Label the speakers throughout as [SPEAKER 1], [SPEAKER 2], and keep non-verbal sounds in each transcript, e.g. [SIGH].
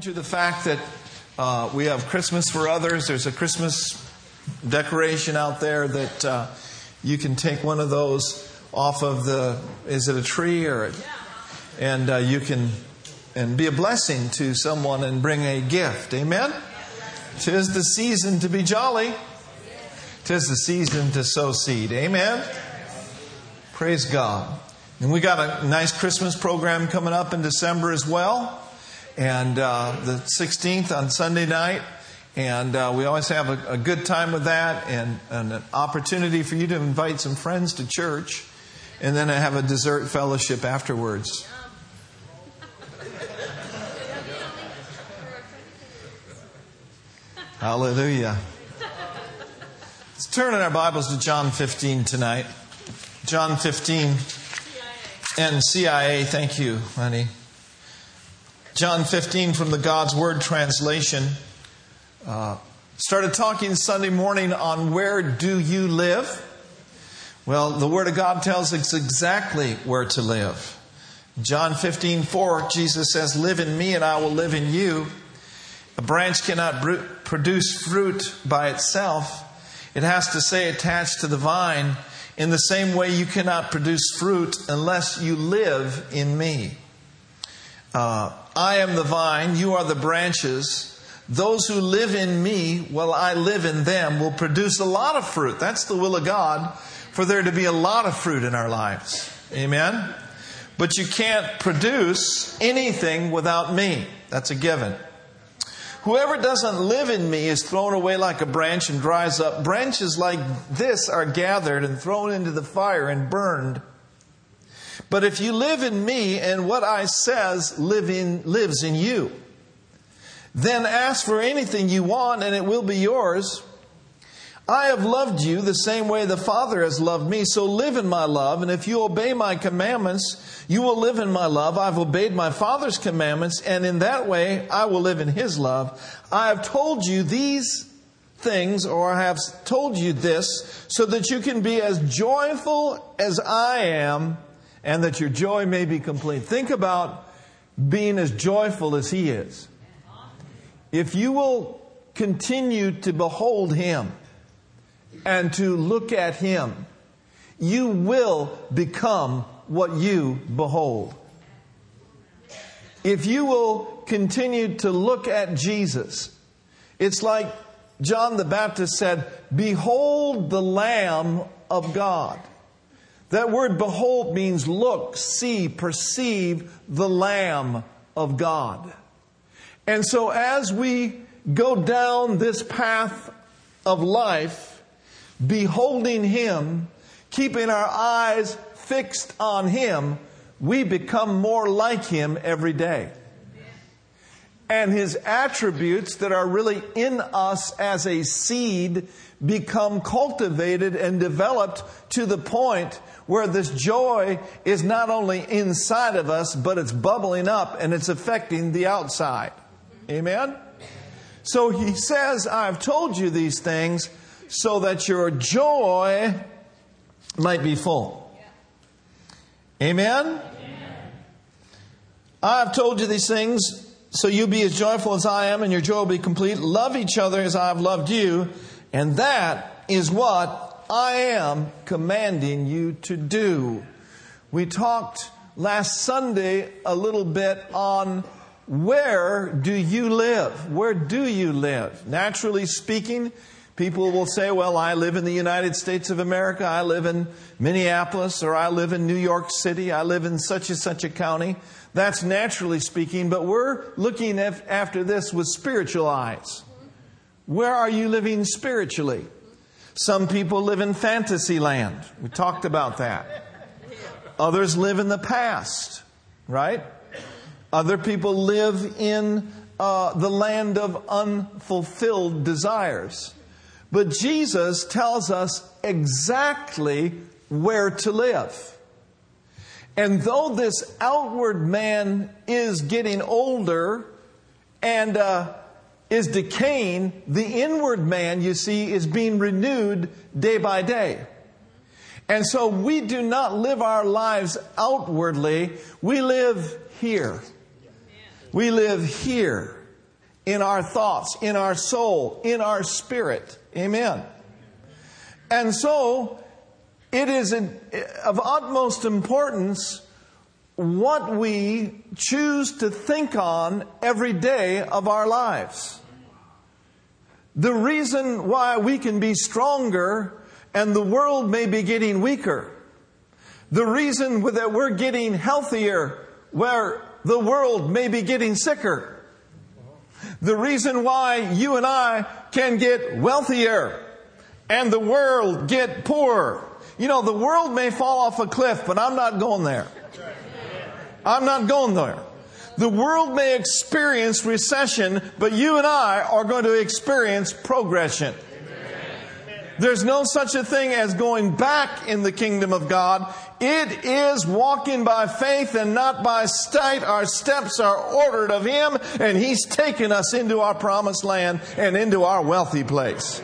[SPEAKER 1] To the fact that uh, we have Christmas for others, there's a Christmas decoration out there that uh, you can take one of those off of the. Is it a tree or? A, and uh, you can and be a blessing to someone and bring a gift. Amen. Tis the season to be jolly. Tis the season to sow seed. Amen. Praise God. And we got a nice Christmas program coming up in December as well. And uh, the 16th on Sunday night. And uh, we always have a, a, good time with that and, and, an opportunity for you to invite some friends to church. And then have a dessert fellowship afterwards. Hallelujah. Let's turn in our Bibles to John 15 tonight. John 15 and CIA. Thank you, honey. John 15 from the God's Word translation. Uh, started talking Sunday morning on where do you live? Well, the Word of God tells us exactly where to live. John 15, 4, Jesus says, Live in me and I will live in you. A branch cannot produce fruit by itself. It has to stay attached to the vine. In the same way, you cannot produce fruit unless you live in me. Uh, I am the vine, you are the branches. Those who live in me, while I live in them, will produce a lot of fruit. That's the will of God, for there to be a lot of fruit in our lives. Amen? But you can't produce anything without me. That's a given. Whoever doesn't live in me is thrown away like a branch and dries up. Branches like this are gathered and thrown into the fire and burned. But if you live in me and what I says live in, lives in you, then ask for anything you want and it will be yours. I have loved you the same way the Father has loved me, so live in my love. And if you obey my commandments, you will live in my love. I've obeyed my Father's commandments, and in that way I will live in his love. I have told you these things, or I have told you this, so that you can be as joyful as I am, and that your joy may be complete. Think about being as joyful as he is. If you will continue to behold him, and to look at Him, you will become what you behold. If you will continue to look at Jesus, it's like John the Baptist said, Behold the Lamb of God. That word behold means look, see, perceive the Lamb of God. And so as we go down this path of life, beholding Him, keeping our eyes fixed on Him, we become more like Him every day. And His attributes that are really in us as a seed become cultivated and developed to the point where this joy is not only inside of us, but it's bubbling up and it's affecting the outside. Amen? So he says, I've told you these things so that your joy might be full. Amen? I've told you these things so you'll be as joyful as I am and your joy will be complete. Love each other as I have loved you. And that is what I am commanding you to do. We talked last Sunday a little bit on where do you live? Where do you live? Naturally speaking, People will say, well, I live in the United States of America, I live in Minneapolis, or I live in New York City, I live in such and such a county. That's naturally speaking, but we're looking after this with spiritual eyes. Where are you living spiritually? Some people live in fantasy land. We talked about that. Others live in the past, right? Other people live in uh, the land of unfulfilled desires. But Jesus tells us exactly where to live. And though this outward man is getting older and uh, is decaying, the inward man, you see, is being renewed day by day. And so we do not live our lives outwardly, we live here. We live here. in our thoughts, in our soul, in our spirit. Amen. And so, it is of utmost importance what we choose to think on every day of our lives. The reason why we can be stronger and the world may be getting weaker. The reason that we're getting healthier where the world may be getting sicker. The reason why you and I can get wealthier and the world get poorer. You know, the world may fall off a cliff, but I'm not going there. I'm not going there. The world may experience recession, but you and I are going to experience progression. There's no such a thing as going back in the kingdom of God. It is walking by faith and not by sight. Our steps are ordered of Him, and He's taken us into our promised land and into our wealthy place.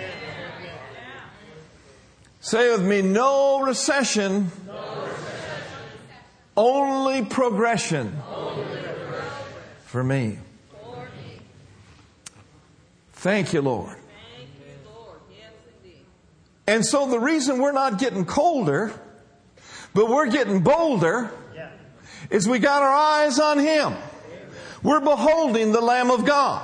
[SPEAKER 1] Say with me, no recession, no recession. Only, progression. for me. Thank you, Lord. And so the reason we're not getting colder, but we're getting bolder, is we got our eyes on Him. We're beholding the Lamb of God.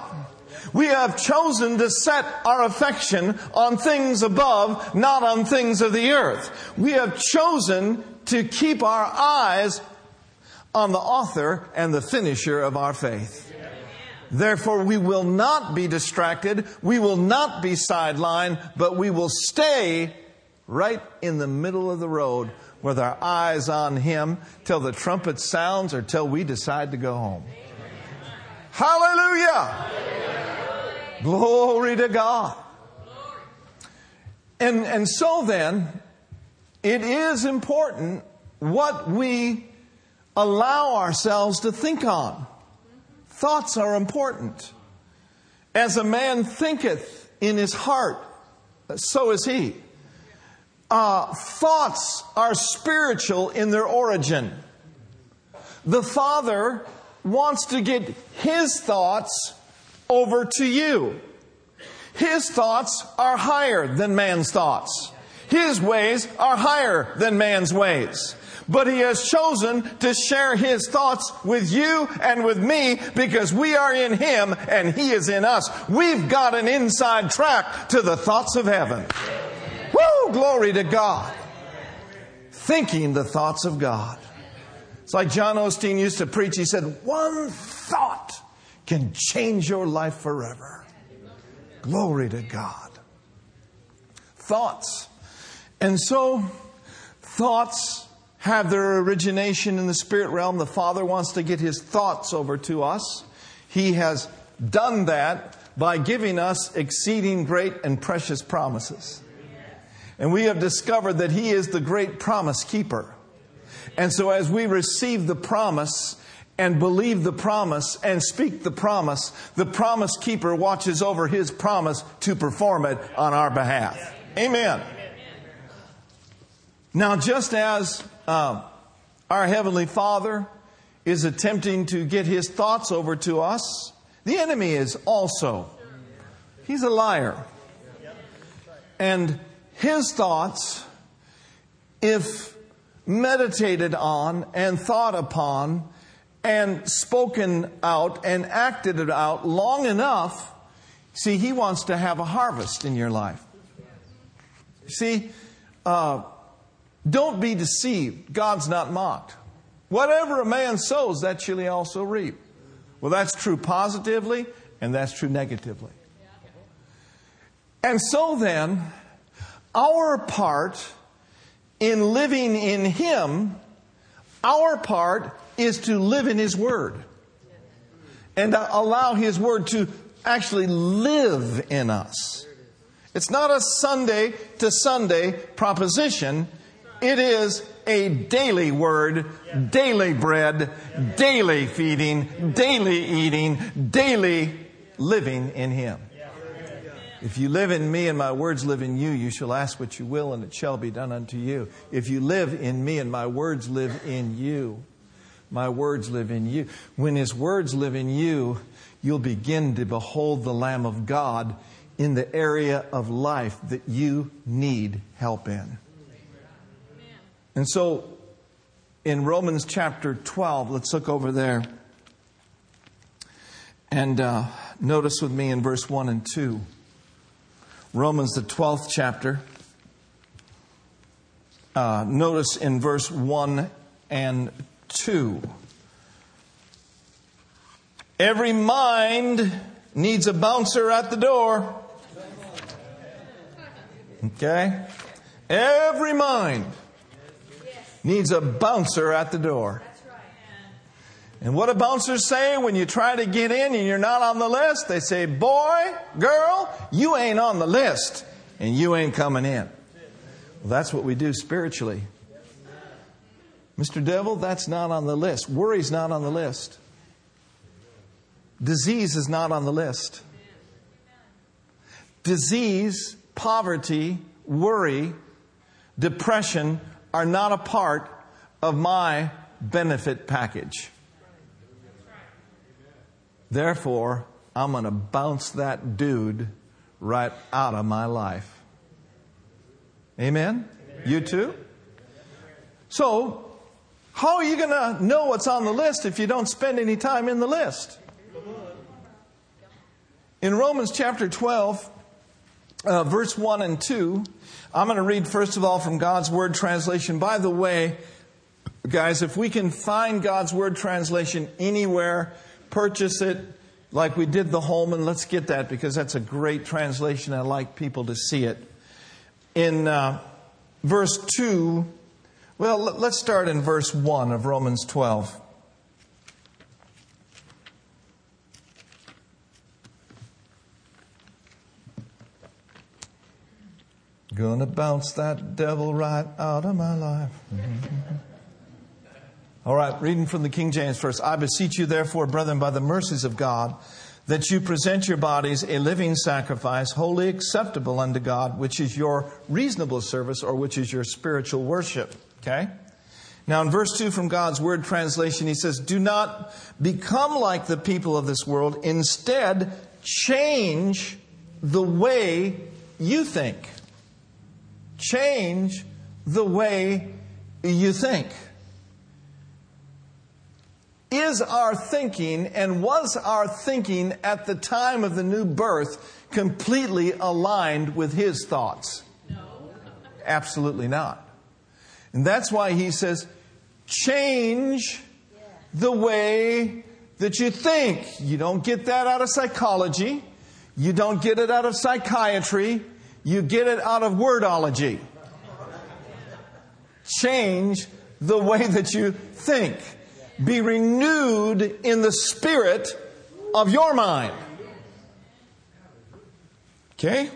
[SPEAKER 1] We have chosen to set our affection on things above, not on things of the earth. We have chosen to keep our eyes on the author and the finisher of our faith. Therefore, we will not be distracted. We will not be sidelined, but we will stay right in the middle of the road with our eyes on Him till the trumpet sounds or till we decide to go home. Hallelujah! Glory to God. And, and so then, it is important what we allow ourselves to think on. Thoughts are important. As a man thinketh in his heart, so is he. Uh, thoughts are spiritual in their origin. The Father wants to get his thoughts over to you. His thoughts are higher than man's thoughts. His ways are higher than man's ways but He has chosen to share His thoughts with you and with me because we are in Him and He is in us. We've got an inside track to the thoughts of heaven. Woo! Glory to God. Thinking the thoughts of God. It's like John Osteen used to preach. He said, One thought can change your life forever. Glory to God. Thoughts. And so, thoughts have their origination in the spirit realm. The Father wants to get His thoughts over to us. He has done that by giving us exceeding great and precious promises. And we have discovered that He is the great promise keeper. And so as we receive the promise and believe the promise and speak the promise, the promise keeper watches over His promise to perform it on our behalf. Amen. Now, just as um, our Heavenly Father is attempting to get His thoughts over to us. The enemy is also. He's a liar. And his thoughts, if meditated on and thought upon and spoken out and acted out long enough, see, he wants to have a harvest in your life. See, uh, don't be deceived. God's not mocked. Whatever a man sows, that shall he also reap. Well, that's true positively, and that's true negatively. And so then, our part in living in Him, our part is to live in His Word and allow His Word to actually live in us. It's not a Sunday to Sunday proposition. It is a daily word, daily bread, daily feeding, daily eating, daily living in Him. If you live in me and my words live in you, you shall ask what you will and it shall be done unto you. If you live in me and my words live in you, my words live in you. When His words live in you, you'll begin to behold the Lamb of God in the area of life that you need help in. And so in Romans chapter 12, let's look over there. And uh, notice with me in verse 1 and 2. Romans, the 12th chapter. Uh, notice in verse 1 and 2. Every mind needs a bouncer at the door. Okay? Every mind needs a bouncer at the door. And what do bouncers say when you try to get in and you're not on the list? They say, Boy, girl, you ain't on the list and you ain't coming in. Well, that's what we do spiritually. Mr. Devil, that's not on the list. Worry's not on the list. Disease is not on the list. Disease, poverty, worry, depression are not a part of my benefit package. Therefore, I'm going to bounce that dude right out of my life. Amen? Amen. You too? So, how are you going to know what's on the list if you don't spend any time in the list? In Romans chapter 12, uh, verse 1 and 2, I'm going to read first of all from God's Word translation. By the way, guys, if we can find God's Word translation anywhere, purchase it like we did the Holman. Let's get that because that's a great translation. I like people to see it. In uh, verse 2, well, let's start in verse 1 of Romans 12. Gonna bounce that devil right out of my life. [LAUGHS] All right, reading from the King James first. I beseech you, therefore, brethren, by the mercies of God, that you present your bodies a living sacrifice, holy acceptable unto God, which is your reasonable service or which is your spiritual worship. Okay? Now, in verse 2 from God's Word translation, he says, Do not become like the people of this world. Instead, change the way you think. Change the way you think is our thinking and was our thinking at the time of the new birth completely aligned with his thoughts? No. Absolutely not. And that's why he says, change the way that you think. You don't get that out of psychology. You don't get it out of psychiatry. You get it out of wordology. Change the way that you think be renewed in the spirit of your mind. Okay?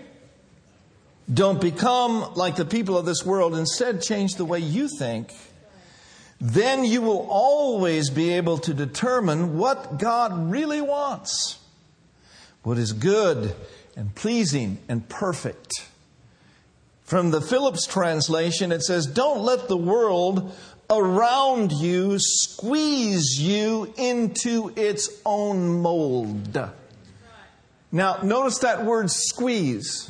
[SPEAKER 1] Don't become like the people of this world. Instead, change the way you think. Then you will always be able to determine what God really wants, what is good and pleasing and perfect. From the Phillips translation, it says, Don't let the world around you squeeze you into its own mold. Now, notice that word squeeze.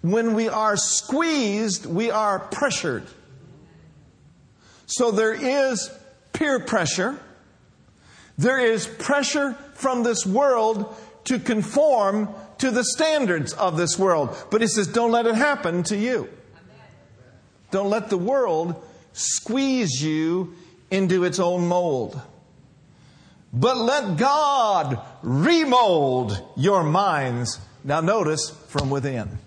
[SPEAKER 1] When we are squeezed, we are pressured. So there is peer pressure. There is pressure from this world to conform to the standards of this world. But he says, don't let it happen to you. Don't let the world squeeze you into its own mold. But let God remold your minds. Now, notice from within.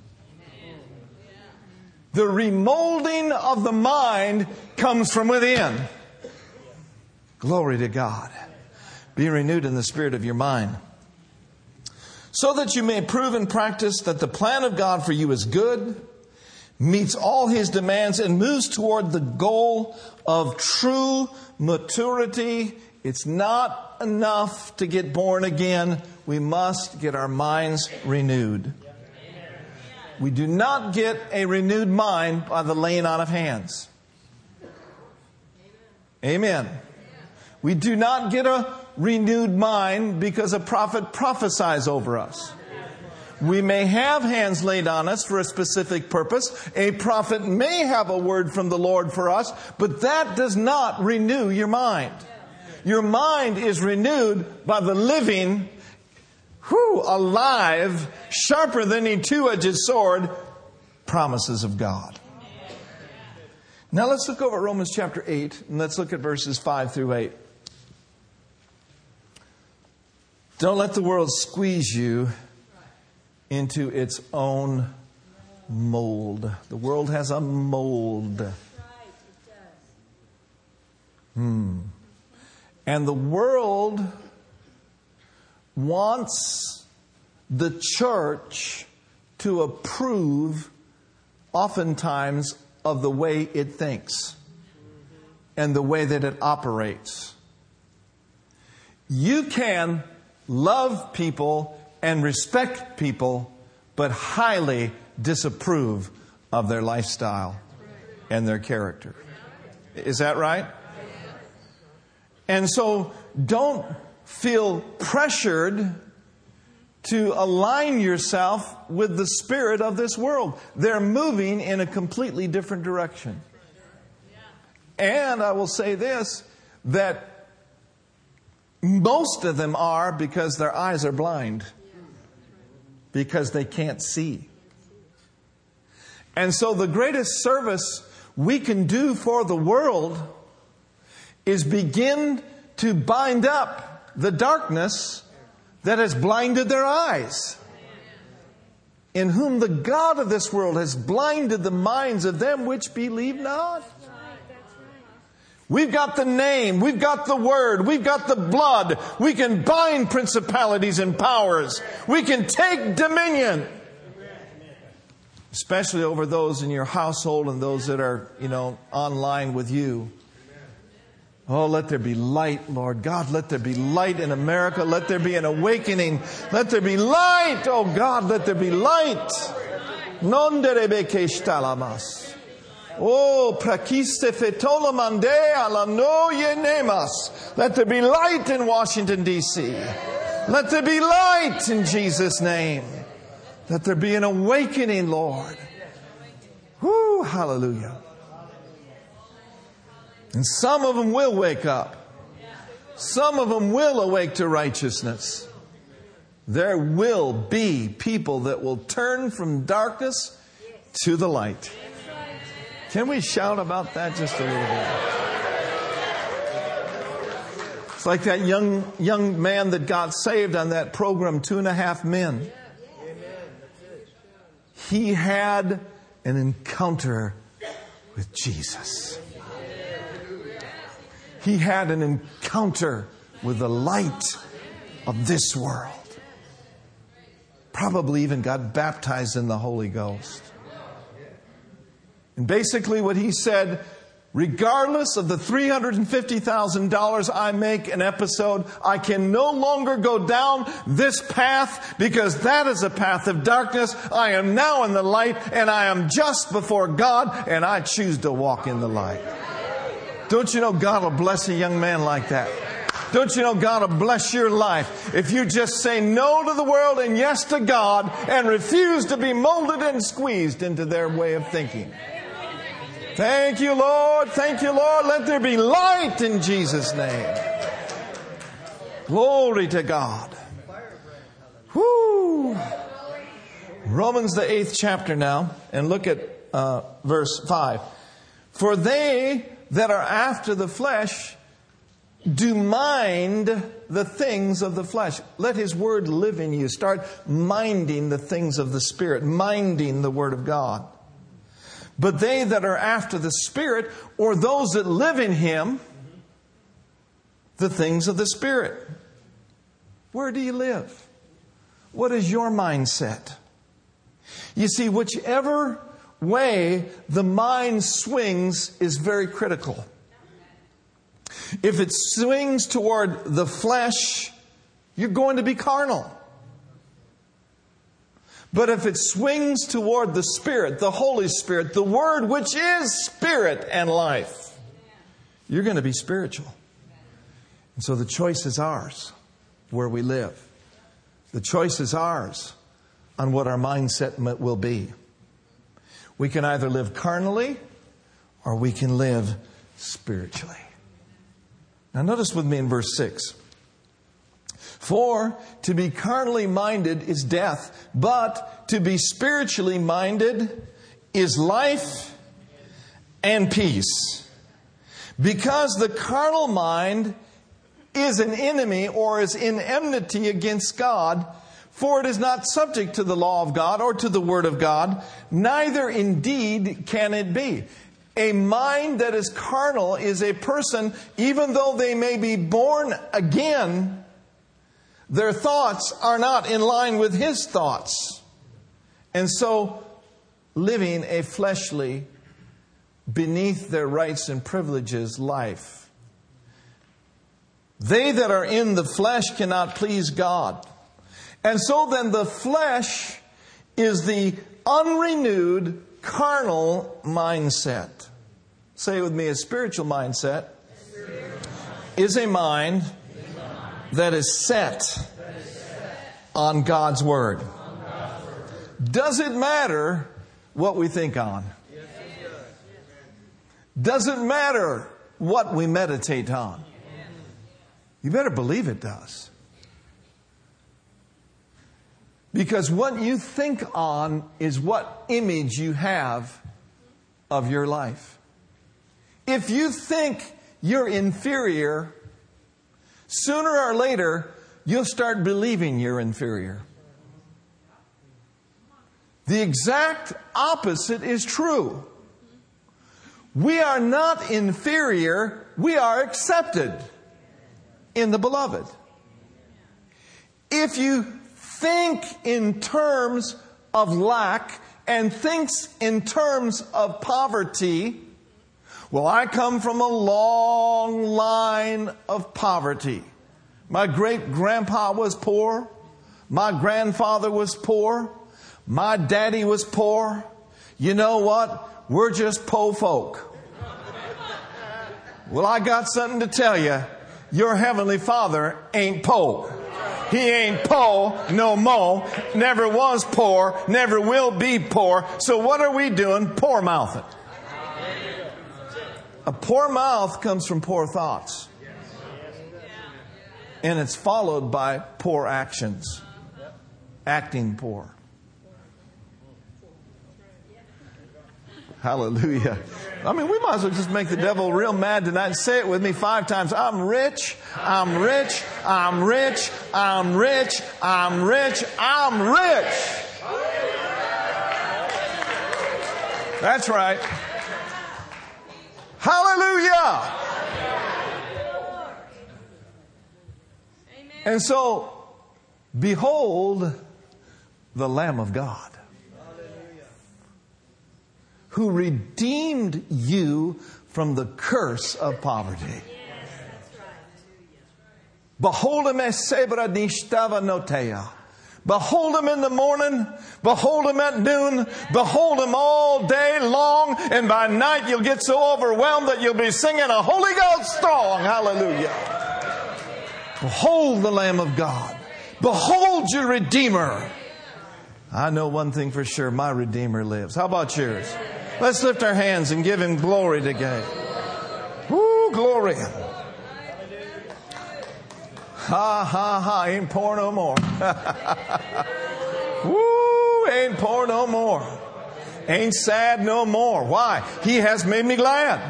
[SPEAKER 1] The remolding of the mind comes from within. Glory to God. Be renewed in the spirit of your mind. So that you may prove and practice that the plan of God for you is good meets all his demands and moves toward the goal of true maturity. It's not enough to get born again. We must get our minds renewed. We do not get a renewed mind by the laying on of hands. Amen. We do not get a renewed mind because a prophet prophesies over us. We may have hands laid on us for a specific purpose. A prophet may have a word from the Lord for us, but that does not renew your mind. Your mind is renewed by the living, who alive, sharper than a two-edged sword, promises of God. Now let's look over Romans chapter 8 and let's look at verses 5 through 8. Don't let the world squeeze you into its own mold. The world has a mold. Hmm. And the world wants the church to approve, oftentimes, of the way it thinks and the way that it operates. You can love people and respect people, but highly disapprove of their lifestyle and their character. Is that right? And so don't feel pressured to align yourself with the spirit of this world. They're moving in a completely different direction. And I will say this that most of them are because their eyes are blind because they can't see. And so, the greatest service we can do for the world is begin to bind up the darkness that has blinded their eyes. In whom the God of this world has blinded the minds of them which believe not. We've got the name, we've got the word, we've got the blood. We can bind principalities and powers. We can take dominion. Especially over those in your household and those that are, you know, online with you. Oh, let there be light, Lord God. Let there be light in America. Let there be an awakening. Let there be light. Oh God, let there be light. Non Oh, prakiste fetola mande ala no yenemas. Let there be light in Washington, D.C. Let there be light in Jesus' name. Let there be an awakening, Lord. Whoo, hallelujah. And some of them will wake up. Some of them will awake to righteousness. There will be people that will turn from darkness to the light. Can we shout about that just a little bit? It's like that young, young man that got saved on that program, Two and a Half Men. He had an encounter with Jesus. He had an encounter with the light of this world. Probably even got baptized in the Holy Ghost. And basically, what he said regardless of the $350,000 I make an episode, I can no longer go down this path because that is a path of darkness. I am now in the light and I am just before God and I choose to walk in the light. Don't you know God will bless a young man like that? Don't you know God will bless your life if you just say no to the world and yes to God and refuse to be molded and squeezed into their way of thinking? Thank you, Lord. Thank you, Lord. Let there be light in Jesus' name. Glory to God. Whoo. Romans, the eighth chapter now, and look at uh, verse 5. For they that are after the flesh do mind the things of the flesh. Let His Word live in you. Start minding the things of the Spirit, minding the Word of God. But they that are after the Spirit, or those that live in Him, the things of the Spirit. Where do you live? What is your mindset? You see, whichever way the mind swings is very critical. If it swings toward the flesh, you're going to be carnal. But if it swings toward the Spirit, the Holy Spirit, the Word which is Spirit and life, you're going to be spiritual. And so the choice is ours where we live. The choice is ours on what our mindset will be. We can either live carnally or we can live spiritually. Now, notice with me in verse 6. For to be carnally minded is death, but to be spiritually minded is life and peace. Because the carnal mind is an enemy or is in enmity against God, for it is not subject to the law of God or to the word of God, neither indeed can it be. A mind that is carnal is a person, even though they may be born again, their thoughts are not in line with his thoughts. And so, living a fleshly, beneath their rights and privileges life. They that are in the flesh cannot please God. And so then the flesh is the unrenewed carnal mindset. Say with me, a spiritual mindset is a mind that is set on God's Word. Does it matter what we think on? Does it matter what we meditate on? You better believe it does. Because what you think on is what image you have of your life. If you think you're inferior, sooner or later, you'll start believing you're inferior. The exact opposite is true. We are not inferior, we are accepted in the beloved. If you think in terms of lack and thinks in terms of poverty, well, I come from a long line of poverty. My great grandpa was poor. My grandfather was poor. My daddy was poor. You know what? We're just po folk. Well, I got something to tell you. Your heavenly father ain't po. He ain't po no mo. Never was poor. Never will be poor. So what are we doing? Poor mouthing. A poor mouth comes from poor thoughts. And it's followed by poor actions. Acting poor. Hallelujah. I mean, we might as well just make the devil real mad tonight and say it with me five times. I'm rich, I'm rich, I'm rich, I'm rich, I'm rich, I'm rich. That's right. Hallelujah. And so, behold the Lamb of God who redeemed you from the curse of poverty. Behold him as Sebra Nishtava Notea. Behold him in the morning, behold him at noon, behold him all day long, and by night you'll get so overwhelmed that you'll be singing a Holy Ghost song. Hallelujah. Behold the Lamb of God. Behold your Redeemer. I know one thing for sure my Redeemer lives. How about yours? Let's lift our hands and give him glory today. Woo, glory. Ha ha ha, ain't poor no more. [LAUGHS] Woo, ain't poor no more. Ain't sad no more. Why? He has made me glad.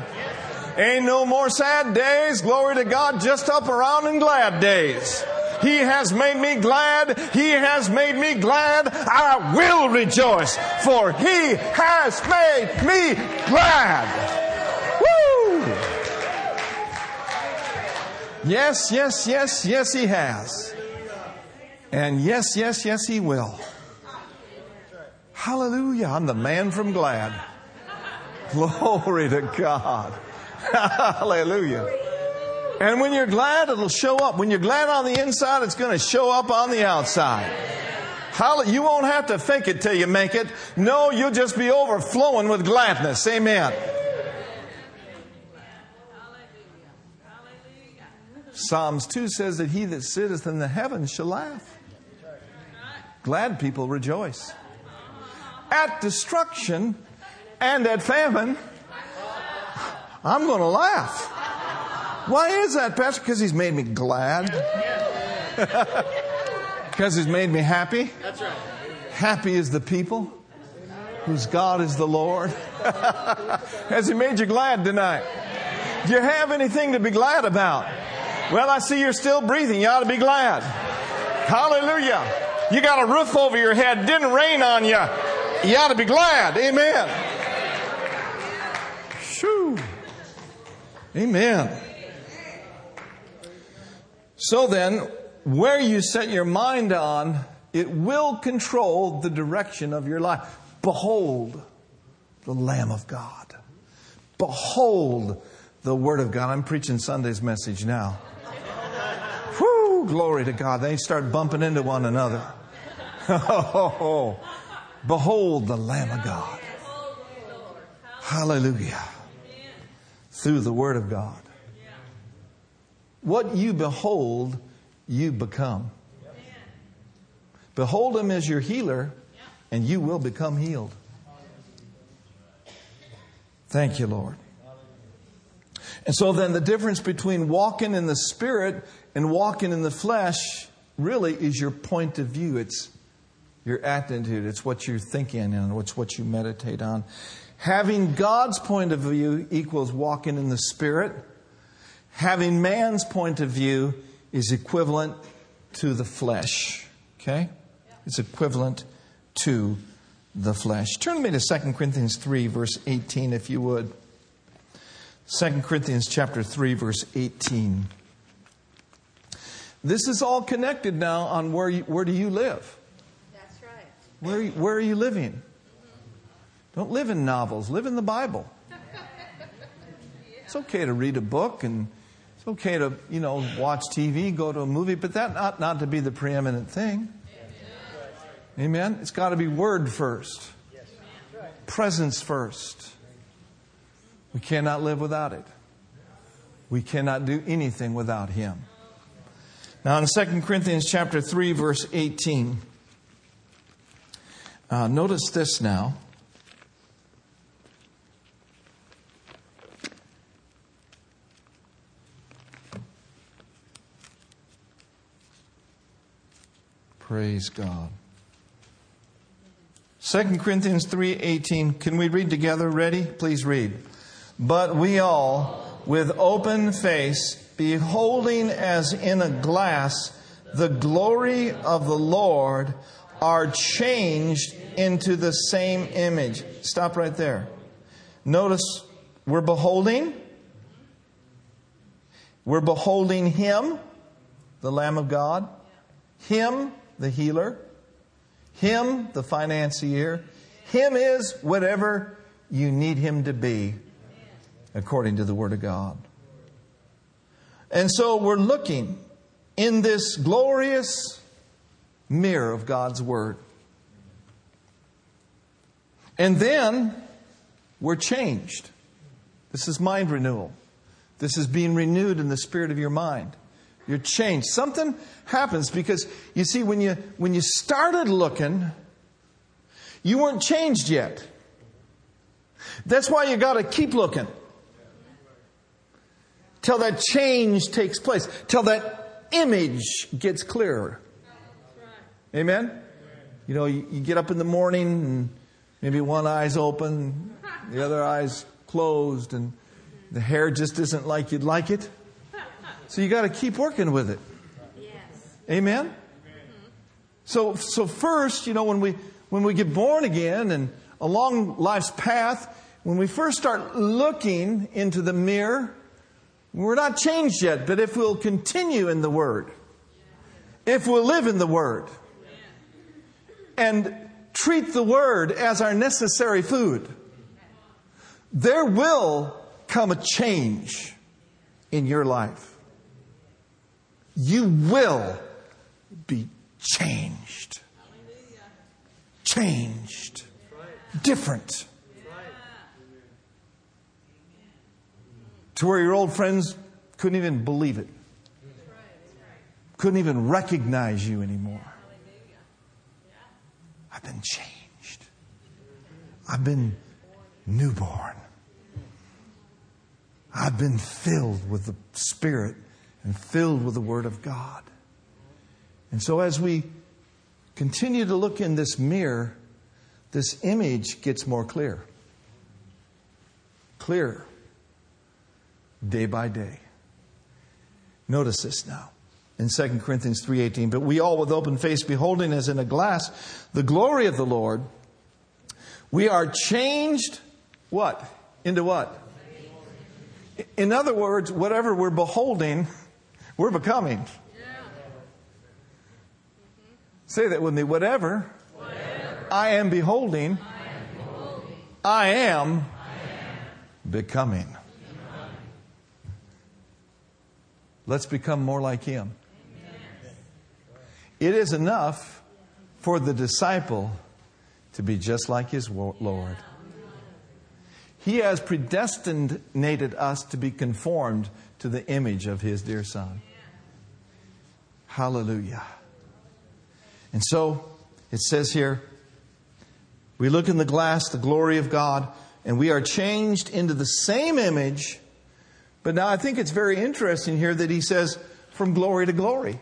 [SPEAKER 1] Ain't no more sad days. Glory to God, just up around in glad days. He has made me glad. He has made me glad. I will rejoice, for He has made me glad. Yes, yes, yes, yes, He has. And yes, yes, yes, He will. Hallelujah. I'm the man from Glad. [LAUGHS] Glory to God. [LAUGHS] Hallelujah. And when you're glad, it'll show up. When you're glad on the inside, it's going to show up on the outside. You won't have to fake it till you make it. No, you'll just be overflowing with gladness. Amen. Psalms 2 says that he that sitteth in the heavens shall laugh. Glad people rejoice. At destruction and at famine, I'm going to laugh. Why is that, Pastor? Because he's made me glad. [LAUGHS] Because he's made me happy.
[SPEAKER 2] That's right.
[SPEAKER 1] Happy is the people whose God is the Lord. [LAUGHS] Has he made you glad tonight? Do you have anything to be glad about? Well, I see you're still breathing. You ought to be glad. Hallelujah. You got a roof over your head. Didn't rain on you. You ought to be glad. Amen. Shoo. Amen. So then, where you set your mind on, it will control the direction of your life. Behold the Lamb of God. Behold the Word of God. I'm preaching Sunday's message now. Whoo, glory to God. They start bumping into one another. [LAUGHS] Behold the Lamb of God. Hallelujah. Through the Word of God. What you behold, you become. Behold Him as your healer, and you will become healed. Thank you, Lord. And so then the difference between walking in the Spirit and walking in the flesh really is your point of view. It's your attitude. It's what you're thinking and it's what you meditate on. Having God's point of view equals walking in the Spirit. Having man's point of view is equivalent to the flesh. Okay? It's equivalent to the flesh. Turn me to 2 Corinthians 3, verse 18, if you would. 2 Corinthians chapter 3, verse 18. This is all connected now on where, you, where do you live?
[SPEAKER 3] That's right.
[SPEAKER 1] Where, where are you living? Don't live in novels, live in the Bible. It's okay to read a book and it's okay to, you know, watch TV, go to a movie, but that ought not to be the preeminent thing. Amen. It's got to be word first. Presence first. We cannot live without it. We cannot do anything without him. Now in 2 Corinthians chapter 3 verse 18 uh, notice this now. Praise God. 2 Corinthians 3:18 Can we read together? Ready? Please read. But we all with open face beholding as in a glass the glory of the Lord are changed into the same image. Stop right there. Notice we're beholding we're beholding him, the lamb of God, him, the healer, him, the financier. Him is whatever you need him to be according to the Word of God. And so we're looking in this glorious mirror of God's Word. And then we're changed. This is mind renewal. This is being renewed in the spirit of your mind. You're changed. Something happens because you see, when you when you started looking, you weren't changed yet. That's why you got to keep looking till that change takes place, till that image gets clearer. Amen? You know, you, you, get up in the morning and maybe one eye's open, the other eye's closed, and the hair just isn't like you'd like it. So you got to keep working with it.
[SPEAKER 3] Yes.
[SPEAKER 1] Amen? So, so first, you know, when we, when we get born again and along life's path, when we first start looking into the mirror, we're not changed yet, but if we'll continue in the Word, if we'll live in the Word, and treat the Word as our necessary food, there will come a change in your life. You will be changed. Changed. Different. To where your old friends couldn't even believe it. couldn't even recognize you anymore. I've been changed. I've been newborn. I've been filled with the Spirit and filled with the Word of God. And so as we continue to look in this mirror, this image gets more clear. Clearer. Day by day. Notice this now in 2 Corinthians 3:18 but we all with open face beholding as in a glass the glory of the Lord we are changed what into what in other words whatever we're beholding we're becoming say that with me whatever, whatever. I, am beholding, I am beholding I am, I am becoming. becoming let's become more like him it is enough for the disciple to be just like his Lord. He has predestinated us to be conformed to the image of his dear Son. Hallelujah. And so it says here, we look in the glass, the glory of God, and we are changed into the same image. But now I think it's very interesting here that he says, from glory to glory.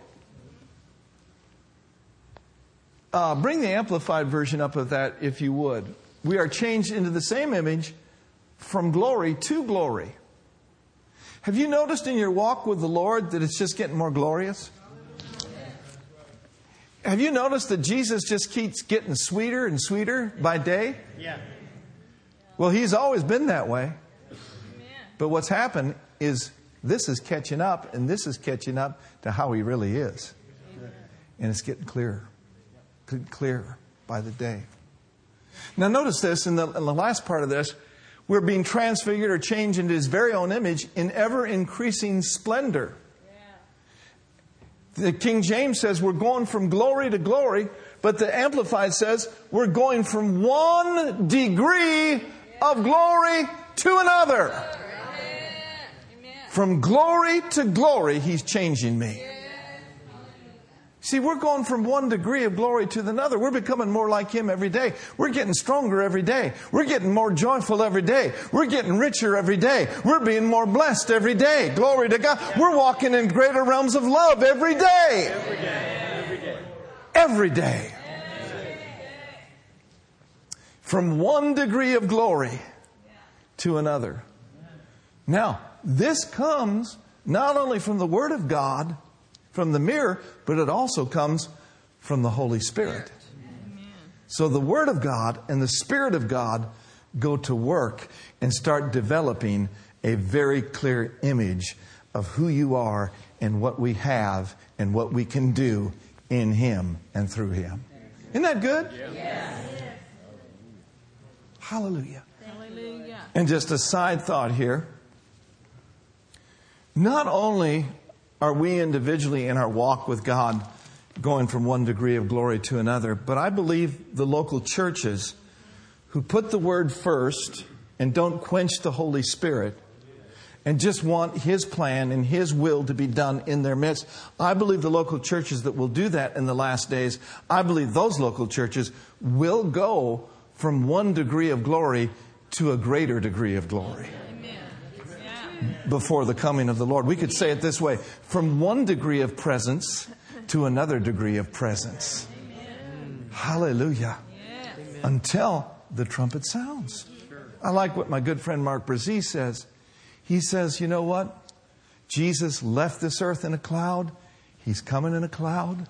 [SPEAKER 1] Uh, bring the amplified version up of that if you would. We are changed into the same image from glory to glory. Have you noticed in your walk with the Lord that it's just getting more glorious? Have you noticed that Jesus just keeps getting sweeter and sweeter by day? Yeah. Well, he's always been that way. But what's happened is this is catching up, and this is catching up to how he really is. And it's getting clearer clearer by the day. Now, notice this in the, in the last part of this we're being transfigured or changed into his very own image in ever increasing splendor. The King James says we're going from glory to glory, but the Amplified says we're going from one degree of glory to another. From glory to glory, he's changing me. See, we're going from one degree of glory to another. We're becoming more like Him every day. We're getting stronger every day. We're getting more joyful every day. We're getting richer every day. We're being more blessed every day. Glory to God. We're walking in greater realms of love every day. Every day. Every day. From one degree of glory to another. Now, this comes not only from the Word of God, from the mirror, but it also comes from the Holy Spirit. So the Word of God and the Spirit of God go to work and start developing a very clear image of who you are and what we have and what we can do in Him and through Him. Isn't that good? Yes. Hallelujah. Hallelujah. And just a side thought here. Not only are we individually in our walk with God going from one degree of glory to another, but I believe the local churches who put the word first and don't quench the Holy Spirit and just want His plan and His will to be done in their midst. I believe the local churches that will do that in the last days, I believe those local churches will go from one degree of glory to a greater degree of glory before the coming of the Lord. We could say it this way from one degree of presence to another degree of presence. Hallelujah. Until the trumpet sounds. I like what my good friend Mark Brazee says. He says, you know what? Jesus left this earth in a cloud. He's coming in a cloud.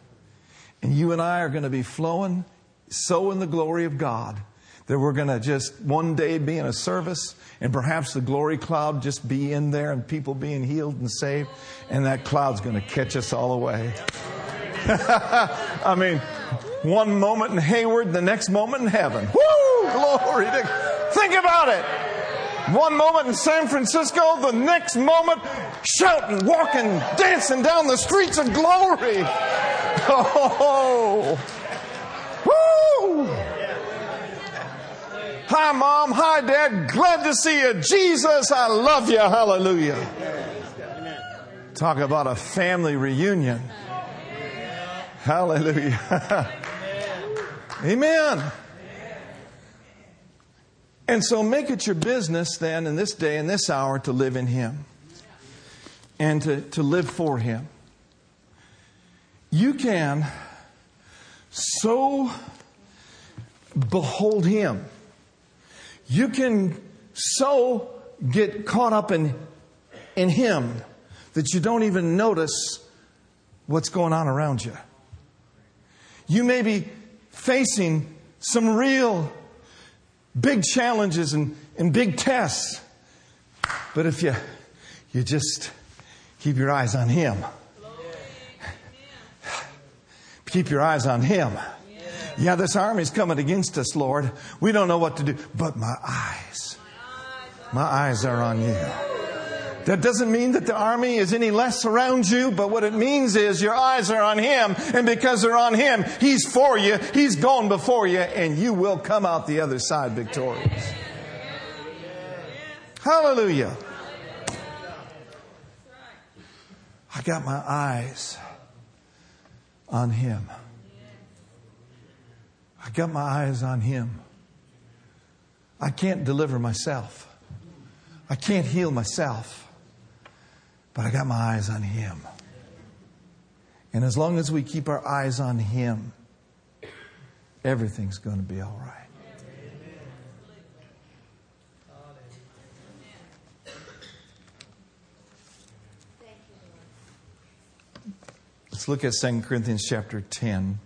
[SPEAKER 1] And you and I are going to be flowing so in the glory of God that we're going to just one day be in a service and perhaps the glory cloud just be in there and people being healed and saved, and that cloud's going to catch us all away. [LAUGHS] I mean, one moment in Hayward, the next moment in heaven. Woo! Glory to Think about it. One moment in San Francisco, the next moment shouting, walking, dancing down the streets of glory. [LAUGHS] Oh, woo! Hi, Mom. Hi, Dad. Glad to see you. Jesus, I love you. Hallelujah. Talk about a family reunion. Hallelujah. [LAUGHS] Amen. And so make it your business then in this day and this hour to live in Him and to, to live for Him. You can so behold Him. You can so get caught up in, in Him that you don't even notice what's going on around you. You may be facing some real big challenges and, and big tests. But if you, you just keep your eyes on Him, keep your eyes on Him. Yeah, this army's coming against us, Lord. We don't know what to do, but my eyes, my eyes are on you. That doesn't mean that the army is any less around you, but what it means is your eyes are on Him, and because they're on Him, He's for you, He's gone before you, and you will come out the other side victorious. Hallelujah. I got my eyes on Him. I got my eyes on Him. I can't deliver myself. I can't heal myself. But I got my eyes on Him. And as long as we keep our eyes on Him, everything's going to be all right. Let's look at 2 Corinthians chapter 10.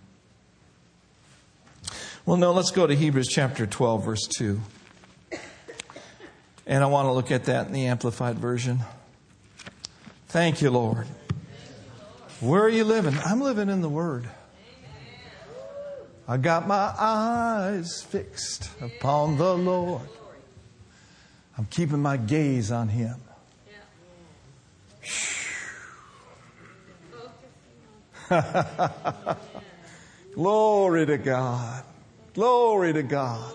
[SPEAKER 1] Well, no, let's go to Hebrews chapter 12, verse 2. And I want to look at that in the Amplified Version. Thank you, Lord. Where are you living? I'm living in the Word. I got my eyes fixed upon the Lord. I'm keeping my gaze on Him. [LAUGHS] Glory to God. Glory to God.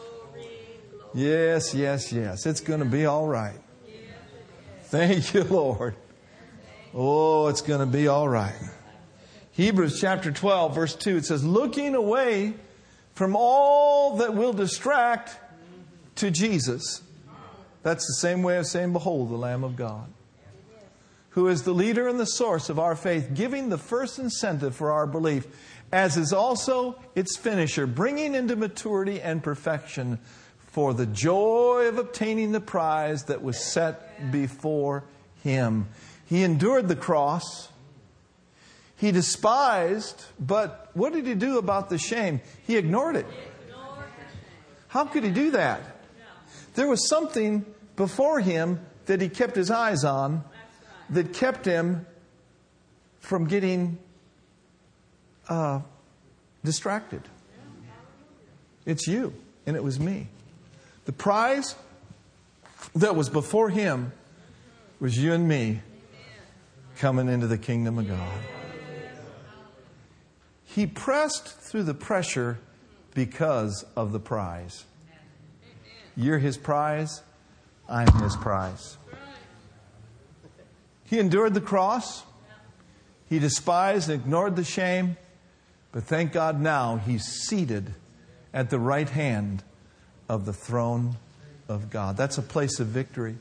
[SPEAKER 1] Yes, yes, yes. It's going to be all right. Thank you, Lord. Oh, it's going to be all right. Hebrews chapter 12, verse 2, it says, Looking away from all that will distract to Jesus. That's the same way of saying, Behold, the Lamb of God, who is the leader and the source of our faith, giving the first incentive for our belief, as is also its finisher, bringing into maturity and perfection for the joy of obtaining the prize that was set before him. He endured the cross. He despised, but what did he do about the shame? He ignored it. How could he do that? There was something before him that he kept his eyes on that kept him from getting uh, distracted. It's you, and it was me. The prize that was before him was you and me coming into the kingdom of God. He pressed through the pressure because of the prize. You're his prize, I'm his prize. He endured the cross, he despised and ignored the shame, but thank God now he's seated at the right hand of the throne of God. That's a place of victory,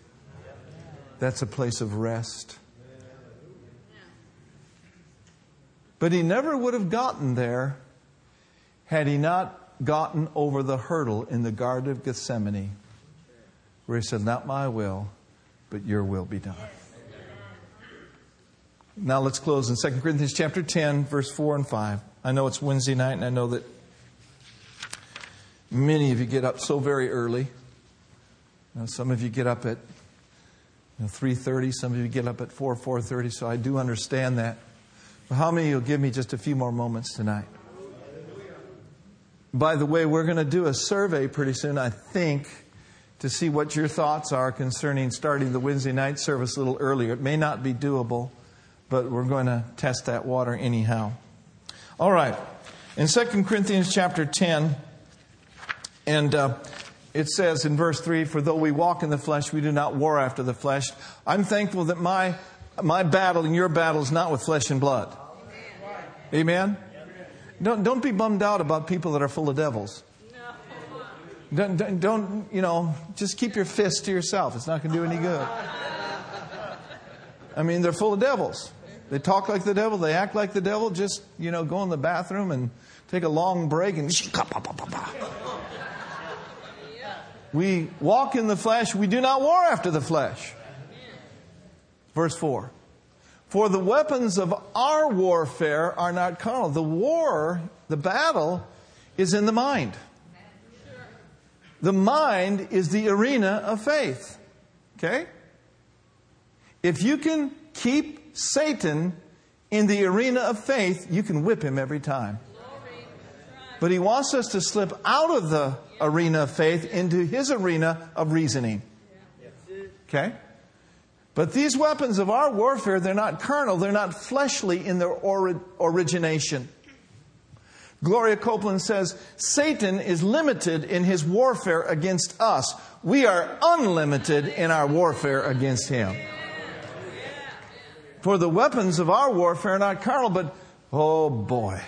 [SPEAKER 1] that's a place of rest. But he never would have gotten there had he not gotten over the hurdle in the Garden of Gethsemane, where he said, Not my will, but your will be done. Now let's close in 2 Corinthians chapter 10, verse 4 and 5. I know it's Wednesday night, and I know that many of you get up so very early. Now, some of you get up at you know, 3.30, some of you get up at 4, 4.30, so I do understand that. But how many of you will give me just a few more moments tonight? By the way, we're going to do a survey pretty soon, I think, to see what your thoughts are concerning starting the Wednesday night service a little earlier. It may not be doable, but we're going to test that water anyhow. All right. In 2 Corinthians chapter 10, and uh, it says in verse 3 For though we walk in the flesh, we do not war after the flesh. I'm thankful that my my battle and your battle is not with flesh and blood. Amen? Don't, don't be bummed out about people that are full of devils. Don't, don't, don't, you know, just keep your fist to yourself. It's not going to do any good. I mean, they're full of devils. They talk like the devil. They act like the devil. Just, you know, go in the bathroom and take a long break and. [LAUGHS] We walk in the flesh. We do not war after the flesh. Verse 4. For the weapons of our warfare are not carnal. The war, the battle, is in the mind. The mind is the arena of faith. Okay? If you can keep Satan in the arena of faith, you can whip him every time. But he wants us to slip out of the arena of faith into his arena of reasoning. Okay? But these weapons of our warfare, they're not carnal, they're not fleshly in their ori- origination. Gloria Copeland says Satan is limited in his warfare against us. We are unlimited in our warfare against him. For the weapons of our warfare are not carnal, but oh boy,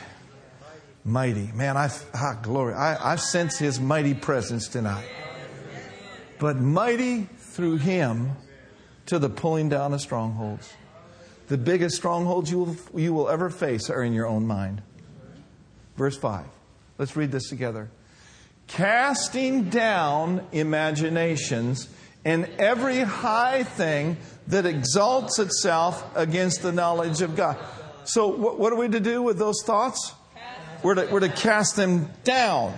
[SPEAKER 1] mighty. Man, I, ah, glory. I, I sense his mighty presence tonight. But mighty through him to the pulling down of strongholds. The biggest strongholds you will, you will ever face are in your own mind. Verse 5. Let's read this together. Casting down imaginations and every high thing that exalts itself against the knowledge of God. So, what, what are we to do with those thoughts? We're to, we're to cast them down.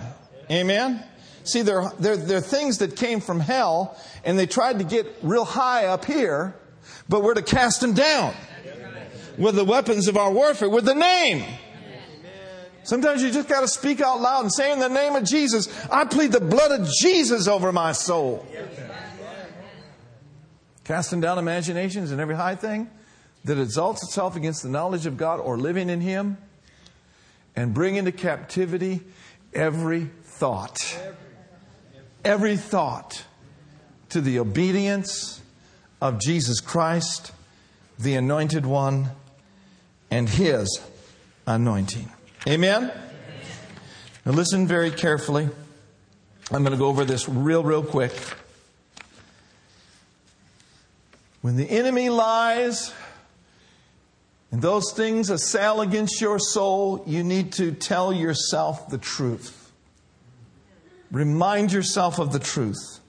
[SPEAKER 1] Amen? See, they're, they're, they're things that came from hell, and they tried to get real high up here, but we're to cast them down with the weapons of our warfare, with the name. Sometimes you just got to speak out loud and say, In the name of Jesus, I plead the blood of Jesus over my soul. Casting down imaginations and every high thing that exalts itself against the knowledge of God or living in Him, and bring into captivity every thought. Every thought to the obedience of Jesus Christ, the Anointed One, and His anointing. Amen? Now listen very carefully. I'm going to go over this real, real quick. When the enemy lies and those things assail against your soul, you need to tell yourself the truth. Remind yourself of the truth.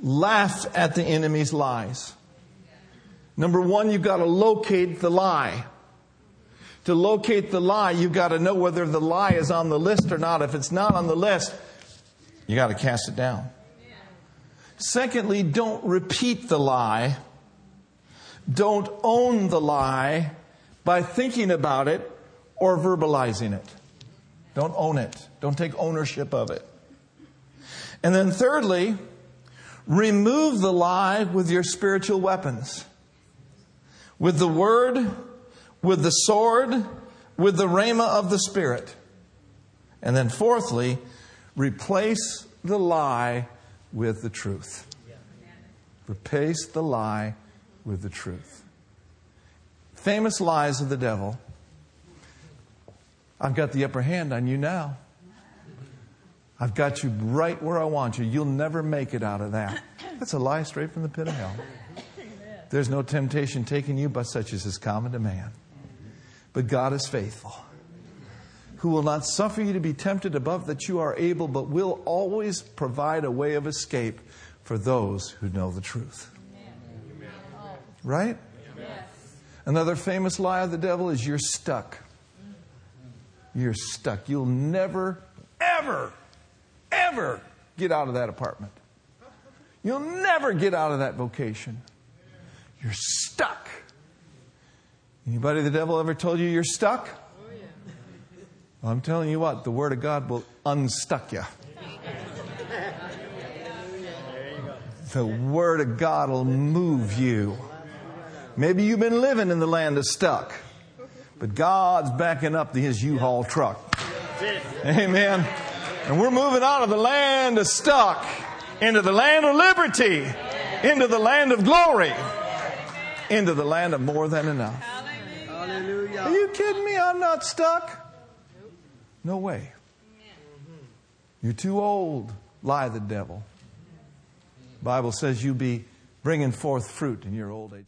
[SPEAKER 1] Laugh at the enemy's lies. Number one, you've got to locate the lie. To locate the lie, you've got to know whether the lie is on the list or not. If it's not on the list, you got to cast it down. Secondly, don't repeat the lie. Don't own the lie by thinking about it or verbalizing it. Don't own it. Don't take ownership of it. And then thirdly, remove the lie with your spiritual weapons. With the word, with the sword, with the rhema of the Spirit. And then fourthly, replace the lie with the truth. Replace the lie with the truth. Famous lies of the devil. I've got the upper hand on you now. I've got you right where I want you. You'll never make it out of that. That's a lie straight from the pit of hell. There's no temptation taking you but such as is common to man. But God is faithful, who will not suffer you to be tempted above that you are able, but will always provide a way of escape for those who know the truth. Right? Yes. Another famous lie of the devil is you're stuck. You're stuck. You'll never, ever, ever get out of that apartment. You'll never get out of that vocation. You're stuck. Anybody the devil ever told you you're stuck? Oh, well, I'm telling you what, the Word of God will unstuck you. [LAUGHS] The Word of God will move you. Maybe you've been living in the land of stuck, but God's backing up the his U-Haul truck. Amen. And we're moving out of the land of stuck into the land of liberty, into the land of glory, into the land of more than enough. Are you kidding me? I'm not stuck. No way. You're too old, lie the devil. Bible says you'll be bringing forth fruit in your old age.